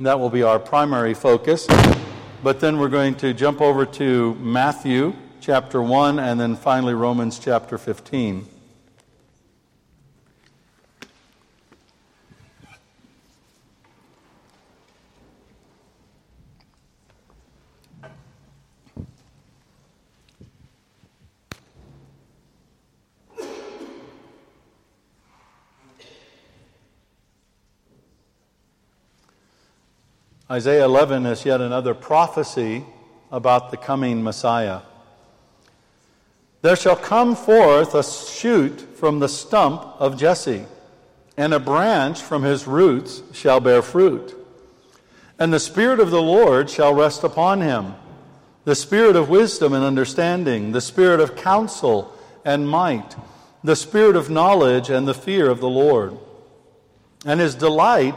That will be our primary focus. But then we're going to jump over to Matthew chapter 1 and then finally Romans chapter 15. Isaiah 11 is yet another prophecy about the coming Messiah. There shall come forth a shoot from the stump of Jesse, and a branch from his roots shall bear fruit. And the Spirit of the Lord shall rest upon him the Spirit of wisdom and understanding, the Spirit of counsel and might, the Spirit of knowledge and the fear of the Lord. And his delight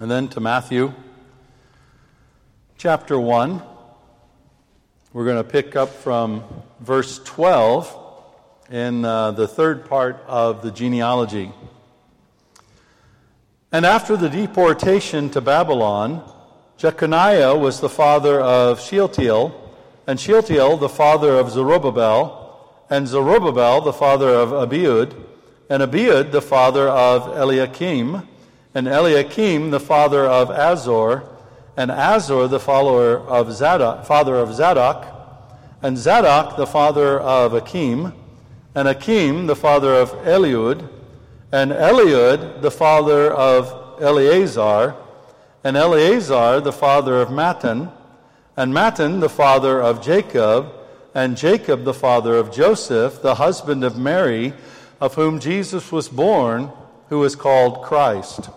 And then to Matthew chapter 1. We're going to pick up from verse 12 in uh, the third part of the genealogy. And after the deportation to Babylon, Jeconiah was the father of Shealtiel, and Shealtiel the father of Zerubbabel, and Zerubbabel the father of Abiud, and Abiud the father of Eliakim, and Eliakim the father of Azor, and Azor the follower of Zadok, father of Zadok, and Zadok the father of Akim, and Akim the father of Eliud, and Eliud the father of Eleazar, and Eleazar the father of Matthan, and Matthan the father of Jacob, and Jacob the father of Joseph, the husband of Mary, of whom Jesus was born, who is called Christ.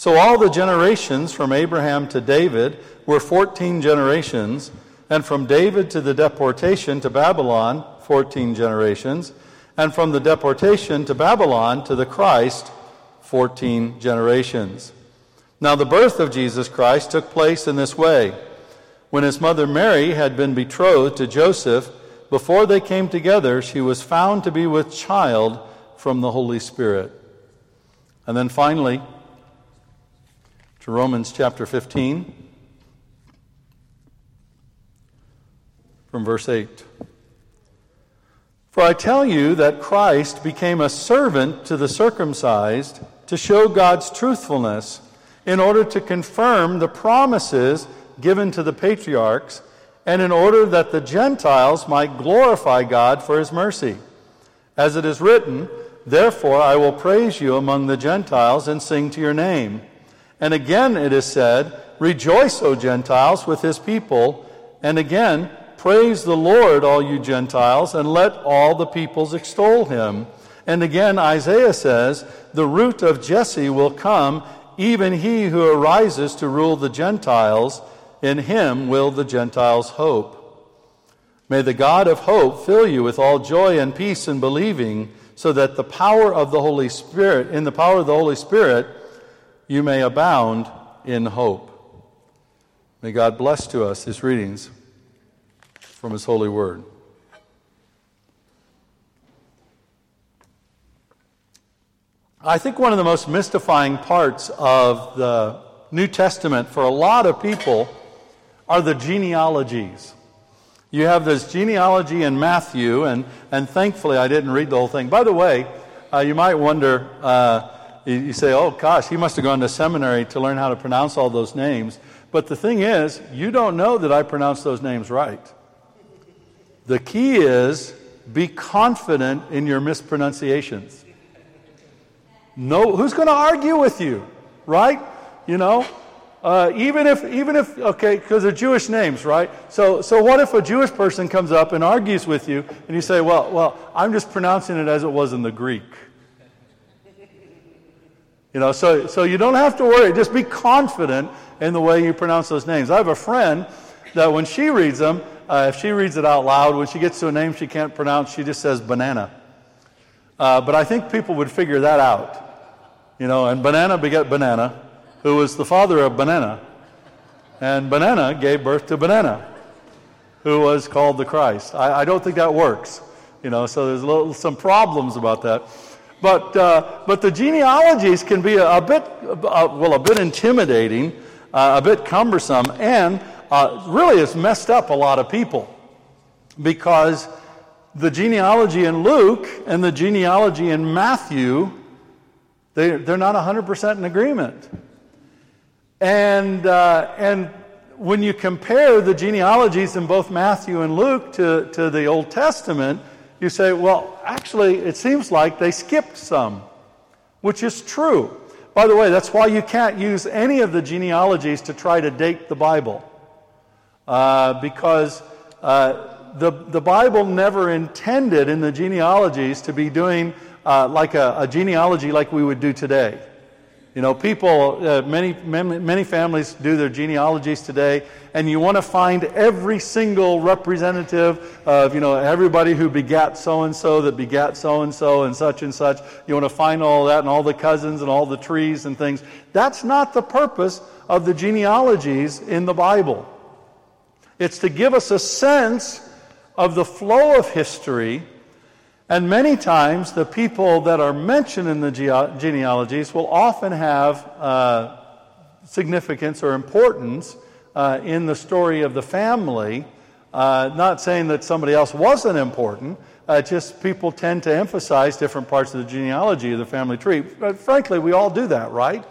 So all the generations from Abraham to David were 14 generations, and from David to the deportation to Babylon, 14 generations, and from the deportation to Babylon to the Christ, 14 generations. Now, the birth of Jesus Christ took place in this way. When his mother Mary had been betrothed to Joseph, before they came together, she was found to be with child from the Holy Spirit. And then finally, to Romans chapter 15, from verse 8. For I tell you that Christ became a servant to the circumcised to show God's truthfulness, in order to confirm the promises given to the patriarchs, and in order that the Gentiles might glorify God for his mercy. As it is written, Therefore I will praise you among the Gentiles and sing to your name. And again it is said, Rejoice, O Gentiles, with his people. And again, Praise the Lord, all you Gentiles, and let all the peoples extol him. And again, Isaiah says, The root of Jesse will come, even he who arises to rule the Gentiles. In him will the Gentiles hope. May the God of hope fill you with all joy and peace in believing, so that the power of the Holy Spirit, in the power of the Holy Spirit, you may abound in hope. May God bless to us his readings from his holy word. I think one of the most mystifying parts of the New Testament for a lot of people are the genealogies. You have this genealogy in Matthew, and, and thankfully I didn't read the whole thing. By the way, uh, you might wonder uh, you say, oh gosh, he must have gone to seminary to learn how to pronounce all those names. But the thing is, you don't know that I pronounce those names right. The key is be confident in your mispronunciations. No, who's going to argue with you, right? You know, uh, even if, even if, okay, because they're Jewish names, right? So, so what if a Jewish person comes up and argues with you, and you say, well, well, I'm just pronouncing it as it was in the Greek. You know, so, so you don't have to worry. Just be confident in the way you pronounce those names. I have a friend that when she reads them, uh, if she reads it out loud, when she gets to a name she can't pronounce, she just says banana. Uh, but I think people would figure that out. You know, and banana beget banana, who was the father of banana. And banana gave birth to banana, who was called the Christ. I, I don't think that works. You know, so there's little, some problems about that. But, uh, but the genealogies can be a, a bit, uh, well, a bit intimidating, uh, a bit cumbersome, and uh, really has messed up a lot of people because the genealogy in Luke and the genealogy in Matthew, they, they're not 100% in agreement. And, uh, and when you compare the genealogies in both Matthew and Luke to, to the Old Testament, you say, well, actually, it seems like they skipped some, which is true. By the way, that's why you can't use any of the genealogies to try to date the Bible. Uh, because uh, the, the Bible never intended in the genealogies to be doing uh, like a, a genealogy like we would do today. You know, people, uh, many, many, many families do their genealogies today, and you want to find every single representative of, you know, everybody who begat so and so that begat so and so and such and such. You want to find all that and all the cousins and all the trees and things. That's not the purpose of the genealogies in the Bible. It's to give us a sense of the flow of history. And many times, the people that are mentioned in the genealogies will often have uh, significance or importance uh, in the story of the family. Uh, not saying that somebody else wasn't important, uh, just people tend to emphasize different parts of the genealogy of the family tree. But frankly, we all do that, right?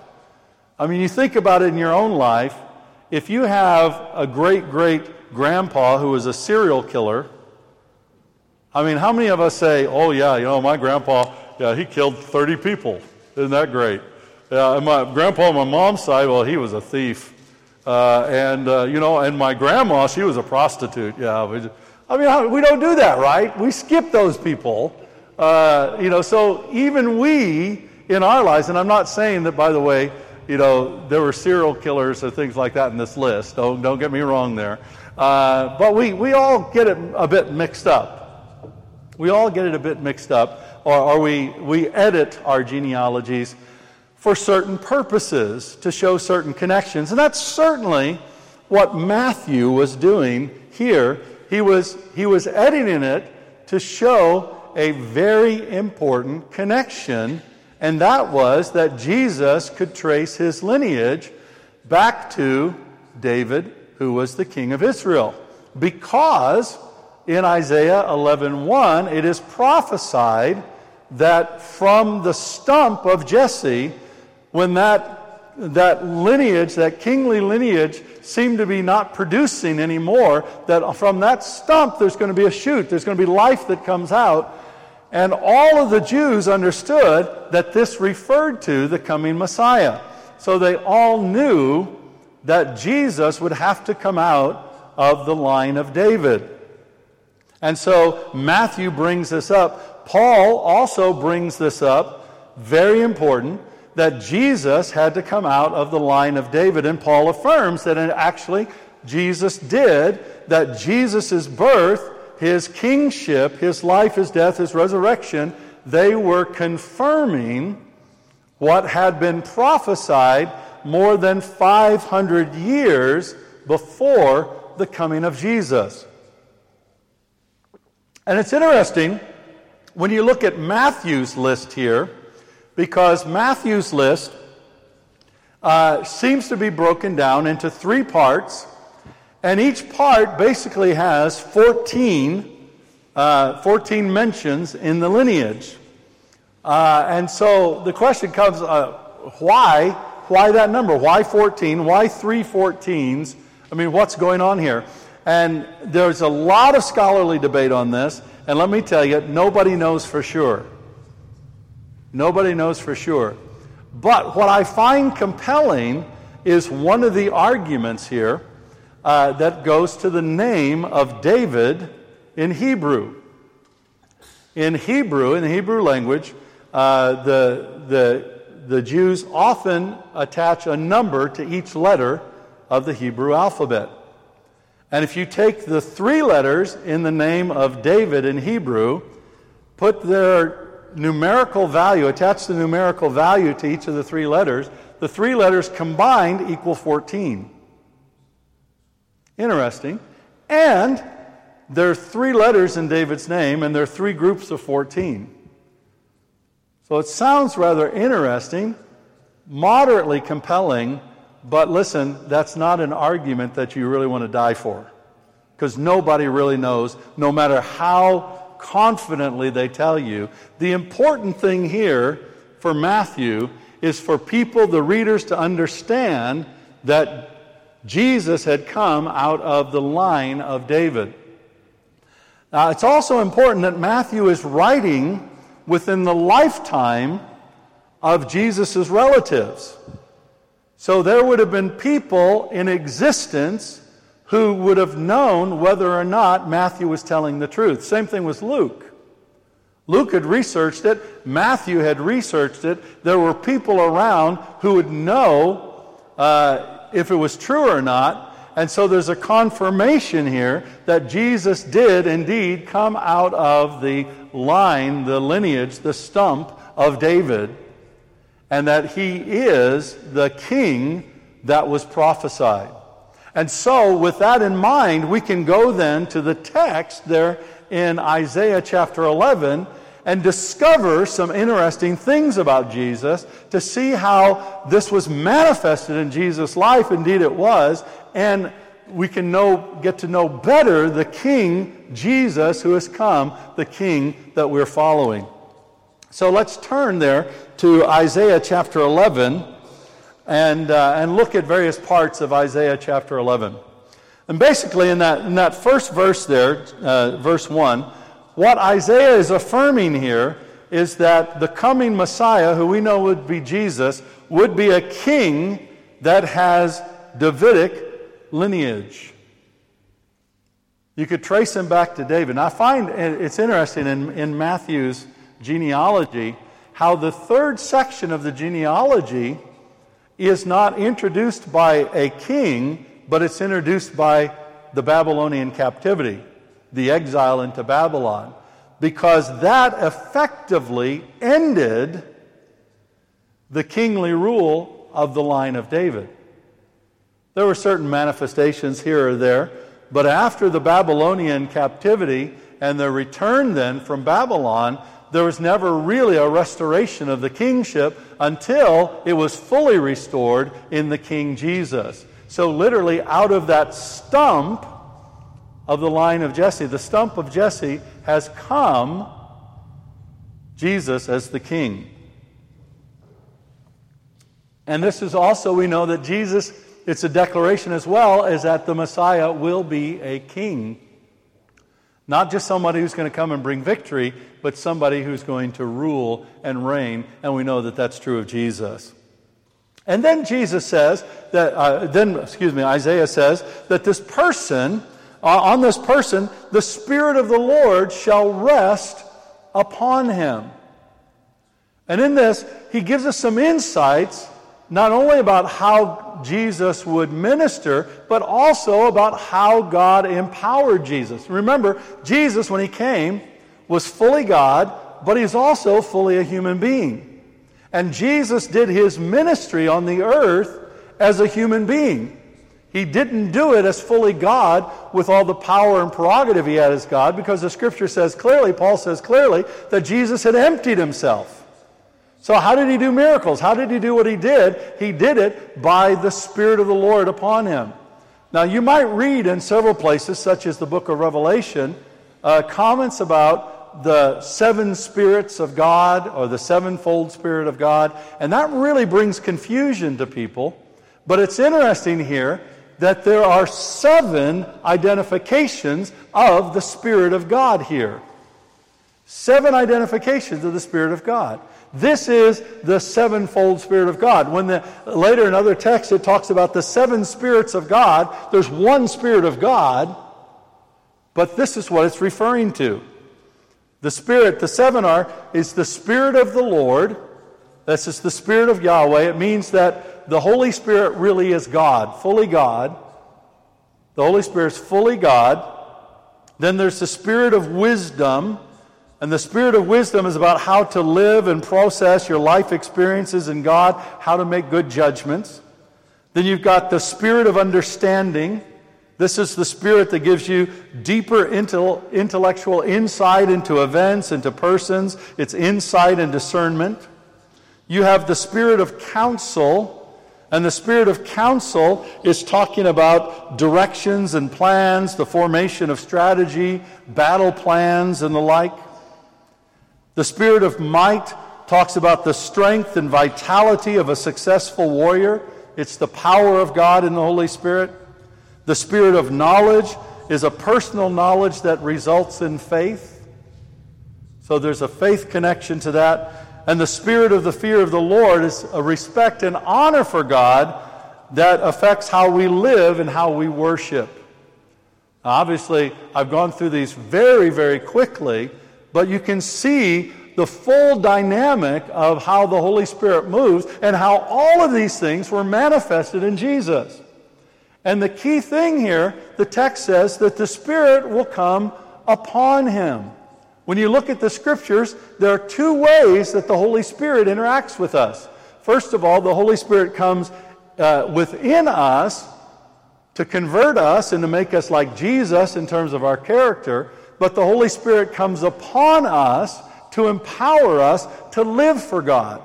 I mean, you think about it in your own life. If you have a great great grandpa who was a serial killer. I mean, how many of us say, oh, yeah, you know, my grandpa, yeah, he killed 30 people. Isn't that great? Yeah, my grandpa on my mom's side, well, he was a thief. Uh, and, uh, you know, and my grandma, she was a prostitute. Yeah, we I mean, we don't do that, right? We skip those people. Uh, you know, so even we in our lives, and I'm not saying that, by the way, you know, there were serial killers or things like that in this list. Don't, don't get me wrong there. Uh, but we, we all get it a bit mixed up. We all get it a bit mixed up, or, we, we edit our genealogies for certain purposes to show certain connections. And that's certainly what Matthew was doing here. He was, he was editing it to show a very important connection, and that was that Jesus could trace his lineage back to David who was the king of Israel. Because in Isaiah 11:1 it is prophesied that from the stump of Jesse when that that lineage, that kingly lineage, seemed to be not producing anymore, that from that stump there's going to be a shoot, there's going to be life that comes out. And all of the Jews understood that this referred to the coming Messiah. So they all knew that Jesus would have to come out of the line of David. And so Matthew brings this up. Paul also brings this up, very important, that Jesus had to come out of the line of David. And Paul affirms that actually Jesus did, that Jesus' birth, his kingship, his life, his death, his resurrection, they were confirming what had been prophesied more than 500 years before the coming of Jesus. And it's interesting when you look at Matthew's list here, because Matthew's list uh, seems to be broken down into three parts, and each part basically has 14, uh, 14 mentions in the lineage. Uh, and so the question comes uh, why why that number? Why 14? Why three 14s? I mean, what's going on here? And there's a lot of scholarly debate on this. And let me tell you, nobody knows for sure. Nobody knows for sure. But what I find compelling is one of the arguments here uh, that goes to the name of David in Hebrew. In Hebrew, in the Hebrew language, uh, the, the the Jews often attach a number to each letter of the Hebrew alphabet. And if you take the three letters in the name of David in Hebrew, put their numerical value, attach the numerical value to each of the three letters, the three letters combined equal 14. Interesting. And there are three letters in David's name, and there are three groups of 14. So it sounds rather interesting, moderately compelling, but listen, that's not an argument that you really want to die for. Because nobody really knows, no matter how confidently they tell you. The important thing here for Matthew is for people, the readers, to understand that Jesus had come out of the line of David. Now, it's also important that Matthew is writing within the lifetime of Jesus' relatives. So there would have been people in existence who would have known whether or not Matthew was telling the truth. Same thing with Luke. Luke had researched it, Matthew had researched it. There were people around who would know uh, if it was true or not. And so there's a confirmation here that Jesus did indeed come out of the line, the lineage, the stump of David, and that he is the king that was prophesied. And so, with that in mind, we can go then to the text there in Isaiah chapter 11 and discover some interesting things about Jesus to see how this was manifested in Jesus' life. Indeed, it was. And we can know, get to know better the King, Jesus, who has come, the King that we're following. So let's turn there to Isaiah chapter 11 and, uh, and look at various parts of Isaiah chapter 11. And basically, in that, in that first verse there, uh, verse 1, what Isaiah is affirming here is that the coming Messiah, who we know would be Jesus, would be a king that has Davidic lineage. You could trace him back to David. And I find it's interesting in, in Matthew's genealogy how the third section of the genealogy is not introduced by a king, but it's introduced by the Babylonian captivity the exile into Babylon, because that effectively ended the kingly rule of the line of David. There were certain manifestations here or there, but after the Babylonian captivity and the return then from Babylon, there was never really a restoration of the kingship until it was fully restored in the King Jesus. So, literally, out of that stump, of the line of Jesse. The stump of Jesse has come Jesus as the king. And this is also, we know that Jesus, it's a declaration as well, is that the Messiah will be a king. Not just somebody who's going to come and bring victory, but somebody who's going to rule and reign. And we know that that's true of Jesus. And then Jesus says that, uh, then, excuse me, Isaiah says that this person uh, on this person, the Spirit of the Lord shall rest upon him. And in this, he gives us some insights, not only about how Jesus would minister, but also about how God empowered Jesus. Remember, Jesus, when he came, was fully God, but he's also fully a human being. And Jesus did his ministry on the earth as a human being. He didn't do it as fully God with all the power and prerogative he had as God because the scripture says clearly, Paul says clearly, that Jesus had emptied himself. So, how did he do miracles? How did he do what he did? He did it by the Spirit of the Lord upon him. Now, you might read in several places, such as the book of Revelation, uh, comments about the seven spirits of God or the sevenfold Spirit of God, and that really brings confusion to people. But it's interesting here that there are seven identifications of the Spirit of God here. Seven identifications of the Spirit of God. This is the sevenfold Spirit of God. When the, later in other texts it talks about the seven spirits of God, there's one Spirit of God, but this is what it's referring to. The Spirit, the seven are, is the Spirit of the Lord, This is the Spirit of Yahweh. It means that the Holy Spirit really is God, fully God. The Holy Spirit is fully God. Then there's the Spirit of wisdom. And the Spirit of wisdom is about how to live and process your life experiences in God, how to make good judgments. Then you've got the Spirit of understanding. This is the Spirit that gives you deeper intellectual insight into events, into persons. It's insight and discernment. You have the spirit of counsel, and the spirit of counsel is talking about directions and plans, the formation of strategy, battle plans, and the like. The spirit of might talks about the strength and vitality of a successful warrior. It's the power of God in the Holy Spirit. The spirit of knowledge is a personal knowledge that results in faith. So there's a faith connection to that. And the spirit of the fear of the Lord is a respect and honor for God that affects how we live and how we worship. Now, obviously, I've gone through these very, very quickly, but you can see the full dynamic of how the Holy Spirit moves and how all of these things were manifested in Jesus. And the key thing here, the text says that the Spirit will come upon him. When you look at the scriptures, there are two ways that the Holy Spirit interacts with us. First of all, the Holy Spirit comes uh, within us to convert us and to make us like Jesus in terms of our character, but the Holy Spirit comes upon us to empower us to live for God.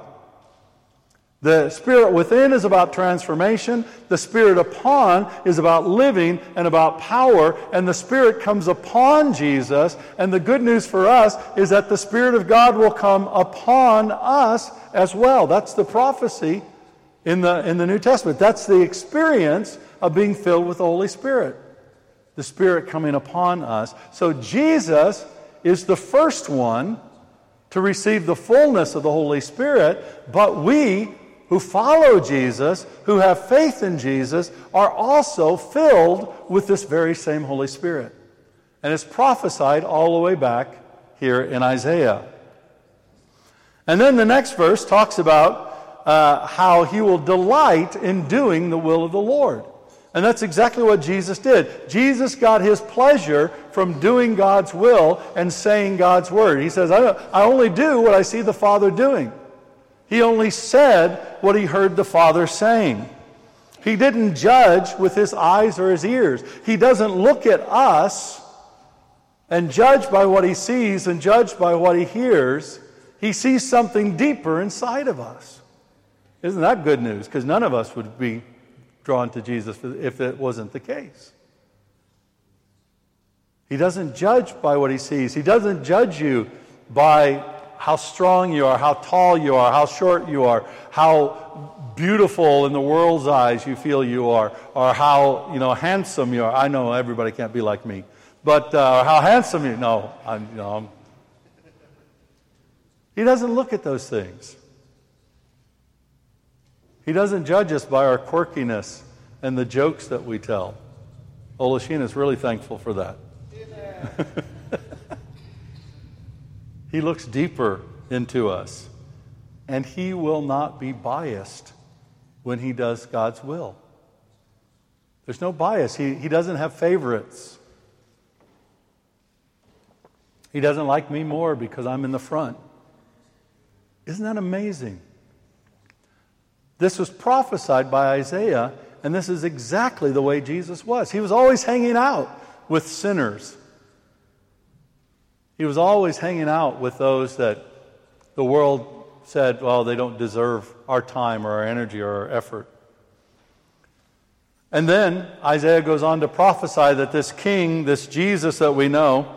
The spirit within is about transformation. The spirit upon is about living and about power. And the spirit comes upon Jesus. And the good news for us is that the spirit of God will come upon us as well. That's the prophecy in the, in the New Testament. That's the experience of being filled with the Holy Spirit. The Spirit coming upon us. So Jesus is the first one to receive the fullness of the Holy Spirit, but we who follow Jesus, who have faith in Jesus, are also filled with this very same Holy Spirit. And it's prophesied all the way back here in Isaiah. And then the next verse talks about uh, how he will delight in doing the will of the Lord. And that's exactly what Jesus did. Jesus got his pleasure from doing God's will and saying God's word. He says, I, I only do what I see the Father doing. He only said what he heard the Father saying. He didn't judge with his eyes or his ears. He doesn't look at us and judge by what he sees and judge by what he hears. He sees something deeper inside of us. Isn't that good news? Because none of us would be drawn to Jesus if it wasn't the case. He doesn't judge by what he sees, he doesn't judge you by how strong you are, how tall you are, how short you are, how beautiful in the world's eyes you feel you are, or how you know handsome you are. I know everybody can't be like me, but uh, how handsome you. No, I'm, you know, I'm, he doesn't look at those things. He doesn't judge us by our quirkiness and the jokes that we tell. Olashina is really thankful for that. He looks deeper into us. And he will not be biased when he does God's will. There's no bias. He, he doesn't have favorites. He doesn't like me more because I'm in the front. Isn't that amazing? This was prophesied by Isaiah, and this is exactly the way Jesus was. He was always hanging out with sinners he was always hanging out with those that the world said, well, they don't deserve our time or our energy or our effort. And then Isaiah goes on to prophesy that this king, this Jesus that we know,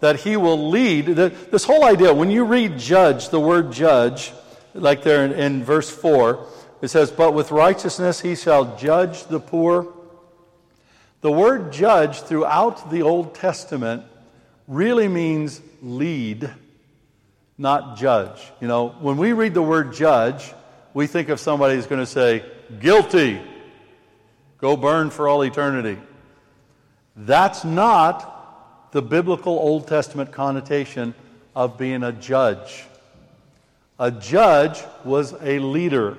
that he will lead. This whole idea, when you read judge, the word judge, like there in, verse 4, it says, But with righteousness he shall judge the poor. The word judge throughout the Old Testament really means lead, not judge. You know, when we read the word judge, we think of somebody who's going to say, guilty, go burn for all eternity. That's not the biblical Old Testament connotation of being a judge. A judge was a leader.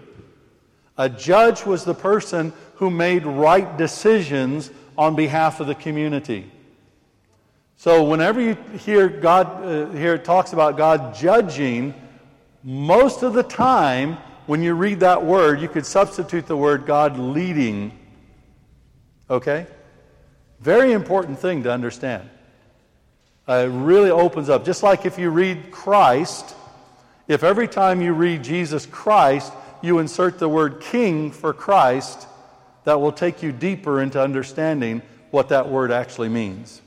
A judge was the person who made right decisions on behalf of the community. So whenever you hear God uh, here it talks about God judging, most of the time when you read that word, you could substitute the word God leading. Okay? Very important thing to understand. Uh, it really opens up. Just like if you read Christ, if every time you read Jesus Christ, you insert the word king for Christ, that will take you deeper into understanding what that word actually means.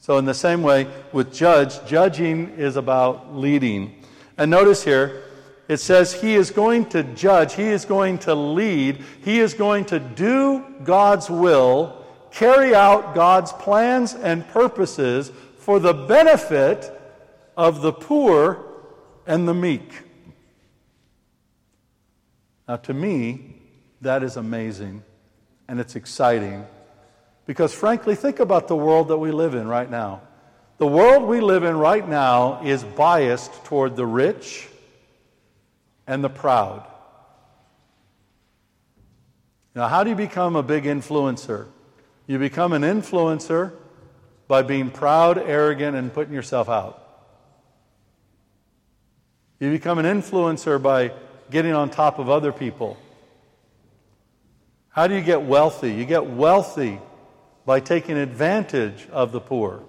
So, in the same way with judge, judging is about leading. And notice here, it says he is going to judge, he is going to lead, he is going to do God's will, carry out God's plans and purposes for the benefit of the poor and the meek. Now, to me, that is amazing and it's exciting because, frankly, think about the world that we live in right now. The world we live in right now is biased toward the rich and the proud. Now, how do you become a big influencer? You become an influencer by being proud, arrogant, and putting yourself out. You become an influencer by getting on top of other people. How do you get wealthy? You get wealthy by taking advantage of the poor.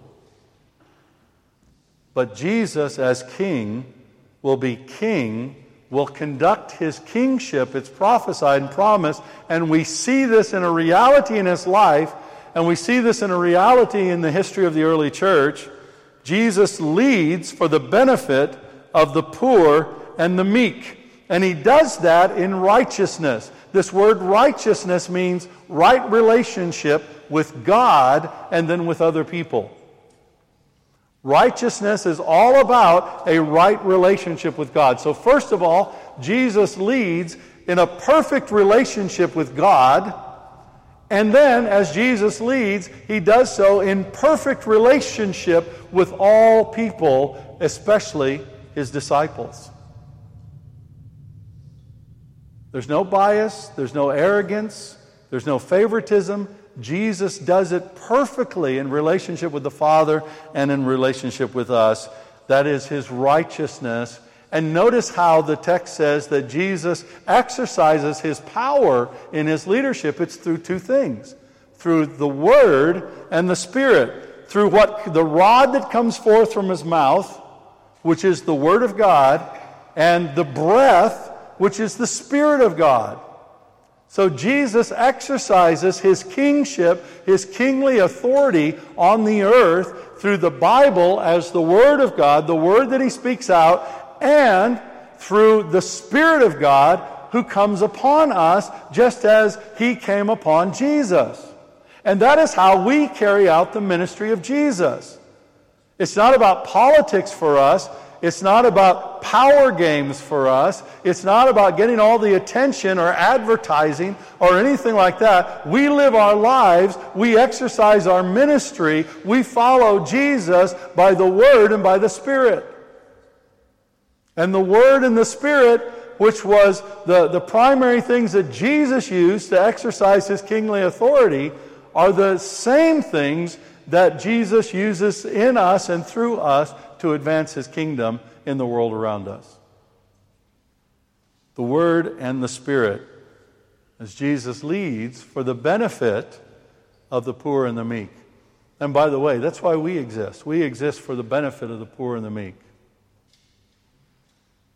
But Jesus, as king, will be king, will conduct his kingship. It's prophesied and promised. And we see this in a reality in his life, and we see this in a reality in the history of the early church. Jesus leads for the benefit of the poor and the meek. And he does that in righteousness. This word righteousness means right relationship with God and then with other people. Righteousness is all about a right relationship with God. So, first of all, Jesus leads in a perfect relationship with God. And then, as Jesus leads, he does so in perfect relationship with all people, especially his disciples. There's no bias, there's no arrogance, there's no favoritism. Jesus does it perfectly in relationship with the Father and in relationship with us. That is his righteousness. And notice how the text says that Jesus exercises his power in his leadership. It's through two things through the Word and the Spirit. Through what the rod that comes forth from his mouth, which is the Word of God, and the breath which is the Spirit of God. So Jesus exercises his kingship, his kingly authority on the earth through the Bible as the Word of God, the Word that he speaks out, and through the Spirit of God who comes upon us just as he came upon Jesus. And that is how we carry out the ministry of Jesus. It's not about politics for us. It's not about power games for us. It's not about getting all the attention or advertising or anything like that. We live our lives. We exercise our ministry. We follow Jesus by the Word and by the Spirit. And the Word and the Spirit, which was the, the primary things that Jesus used to exercise his kingly authority, are the same things that Jesus uses in us and through us to advance his kingdom in the world around us. The Word and the Spirit, as Jesus leads for the benefit of the poor and the meek. And by the way, that's why we exist. We exist for the benefit of the poor and the meek.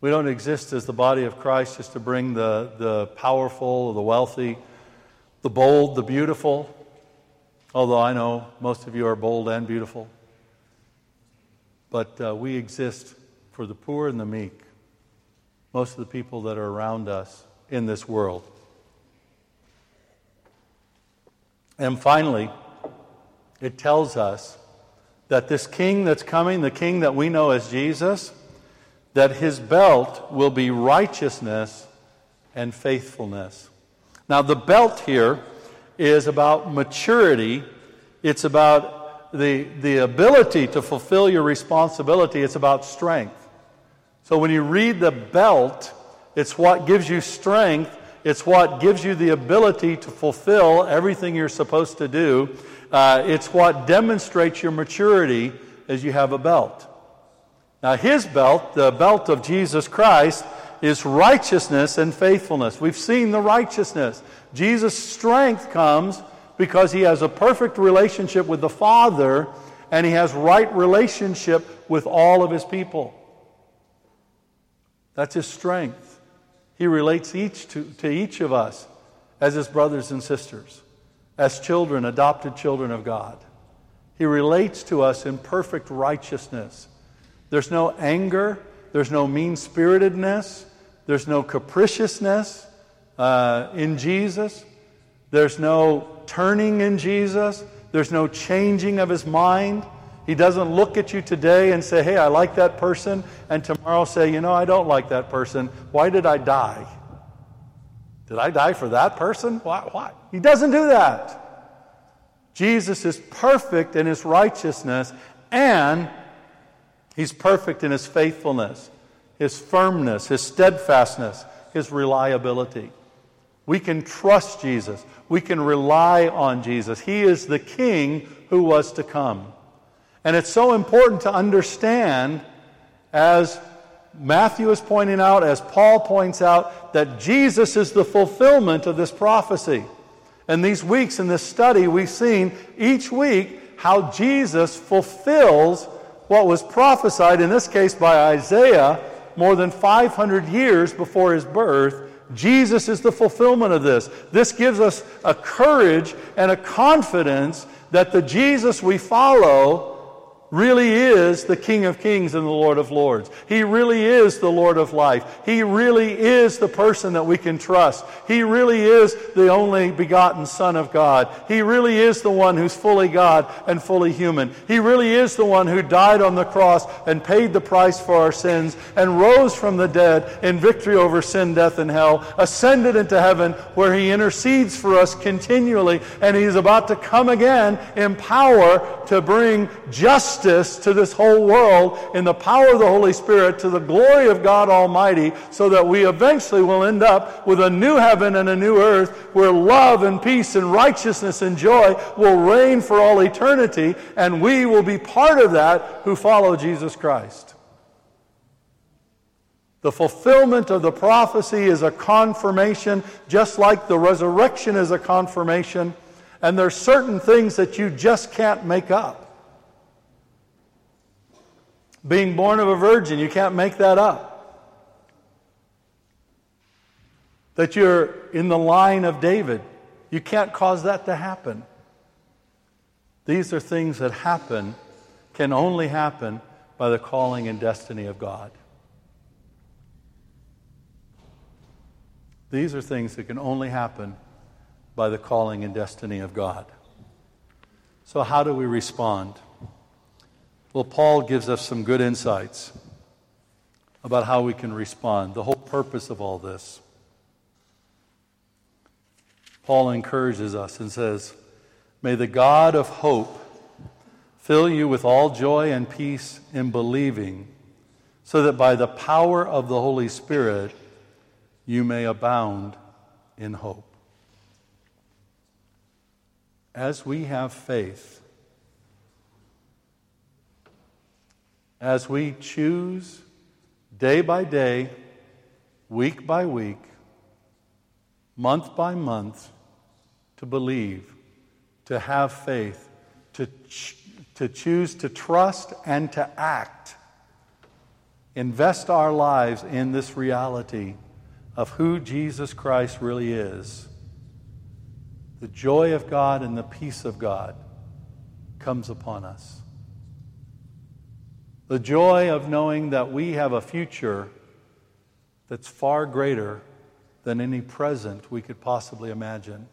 We don't exist as the body of Christ just to bring the, the powerful, the wealthy, the bold, the beautiful. Although I know most of you are bold and beautiful. But uh, we exist for the poor and the meek, most of the people that are around us in this world. And finally, it tells us that this king that's coming, the king that we know as Jesus, that his belt will be righteousness and faithfulness. Now, the belt here is about maturity, it's about the, the ability to fulfill your responsibility, it's about strength. So when you read the belt, it's what gives you strength, it's what gives you the ability to fulfill everything you're supposed to do. Uh, it's what demonstrates your maturity as you have a belt. Now, his belt, the belt of Jesus Christ, is righteousness and faithfulness. We've seen the righteousness. Jesus' strength comes because he has a perfect relationship with the Father and he has right relationship with all of his people. That's his strength. He relates each to, to each of us as his brothers and sisters, as children, adopted children of God. He relates to us in perfect righteousness. There's no anger, there's no mean spiritedness, there's no capriciousness uh, in Jesus, there's no turning in Jesus, there's no changing of his mind. He doesn't look at you today and say, Hey, I like that person, and tomorrow say, You know, I don't like that person. Why did I die? Did I die for that person? Why? Why? He doesn't do that. Jesus is perfect in his righteousness, and he's perfect in his faithfulness, his firmness, his steadfastness, his reliability. We can trust Jesus. We can rely on Jesus. He is the King who was to come. And it's so important to understand, as Matthew is pointing out, as Paul points out, that Jesus is the fulfillment of this prophecy. And these weeks in this study, we've seen each week how Jesus fulfills what was prophesied, in this case by Isaiah, more than 500 years before his birth. Jesus is the fulfillment of this. This gives us a courage and a confidence that the Jesus we follow really is the King of Kings and the Lord of Lords. He really is the Lord of life. He really is the person that we can trust. He really is the only begotten Son of God. He really is the one who's fully God and fully human. He really is the one who died on the cross and paid the price for our sins and rose from the dead in victory over sin, death, and hell, ascended into heaven where he intercedes for us continually, and he's about to come again in power to bring justice justice to this whole world in the power of the Holy Spirit to the glory of God Almighty so that we eventually will end up with a new heaven and a new earth where love and peace and righteousness and joy will reign for all eternity and we will be part of that who follow Jesus Christ. The fulfillment of the prophecy is a confirmation, just like the resurrection is a confirmation. And there's certain things that you just can't make up. Being born of a virgin, you can't make that up. That you're in the line of David, you can't cause that to happen. These are things that happen, can only happen by the calling and destiny of God. These are things that can only happen by the calling and destiny of God. So, how do we respond? Well, Paul gives us some good insights about how we can respond, the whole purpose of all this. Paul encourages us and says, May the God of hope fill you with all joy and peace in believing, so that by the power of the Holy Spirit you may abound in hope. As we have faith, as we choose day by day, week by week, month by month to believe, to have faith, to, ch- to choose to trust and to act. Invest our lives in this reality of who Jesus Christ really is. The joy of God and the peace of God comes upon us. The joy of knowing that we have a future that's far greater than any present we could possibly imagine.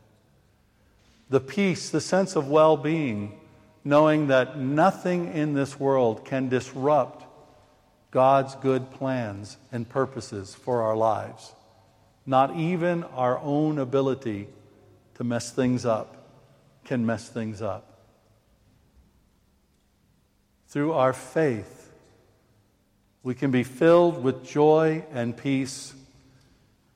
The peace, the sense of well being, knowing that nothing in this world can disrupt God's good plans and purposes for our lives. Not even our own ability to mess things up can mess things up. Through our faith, we can be filled with joy and peace.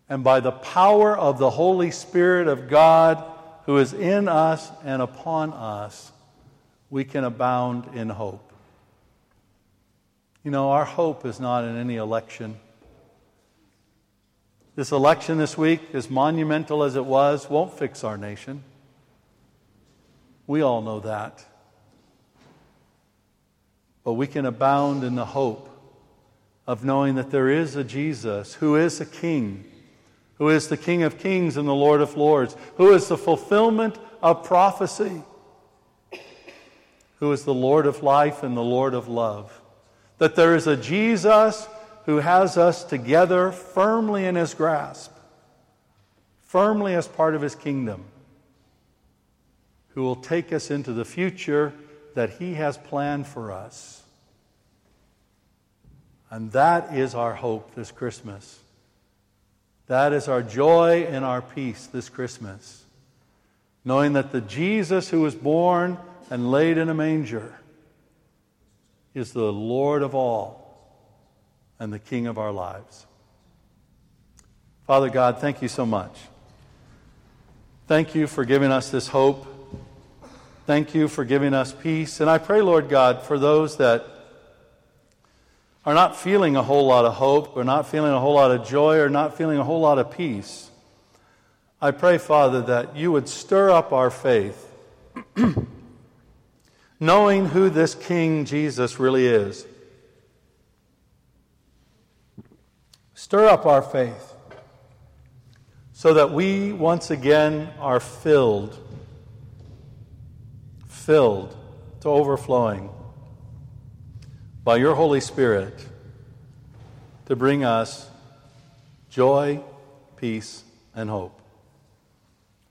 And by the power of the Holy Spirit of God who is in us and upon us, we can abound in hope. You know, our hope is not in any election. This election this week, as monumental as it was, won't fix our nation. We all know that. But we can abound in the hope of knowing that there is a Jesus who is a king, who is the King of kings and the Lord of lords, who is the fulfillment of prophecy, who is the Lord of life and the Lord of love. That there is a Jesus who has us together firmly in his grasp, firmly as part of his kingdom, who will take us into the future that he has planned for us. And that is our hope this Christmas. That is our joy and our peace this Christmas. Knowing that the Jesus who was born and laid in a manger is the Lord of all and the King of our lives. Father God, thank you so much. Thank you for giving us this hope. Thank you for giving us peace. And I pray, Lord God, for those that are not feeling a whole lot of hope, or not feeling a whole lot of joy, or not feeling a whole lot of peace. I pray, Father, that you would stir up our faith, knowing who this King Jesus really is. Stir up our faith so that we once again are filled, filled to overflowing by your Holy Spirit to bring us joy, peace, and hope.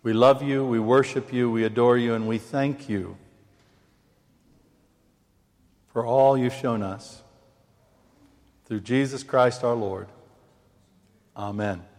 We love you, we worship you, we adore you, and we thank you for all you've shown us through Jesus Christ our Lord. Amen.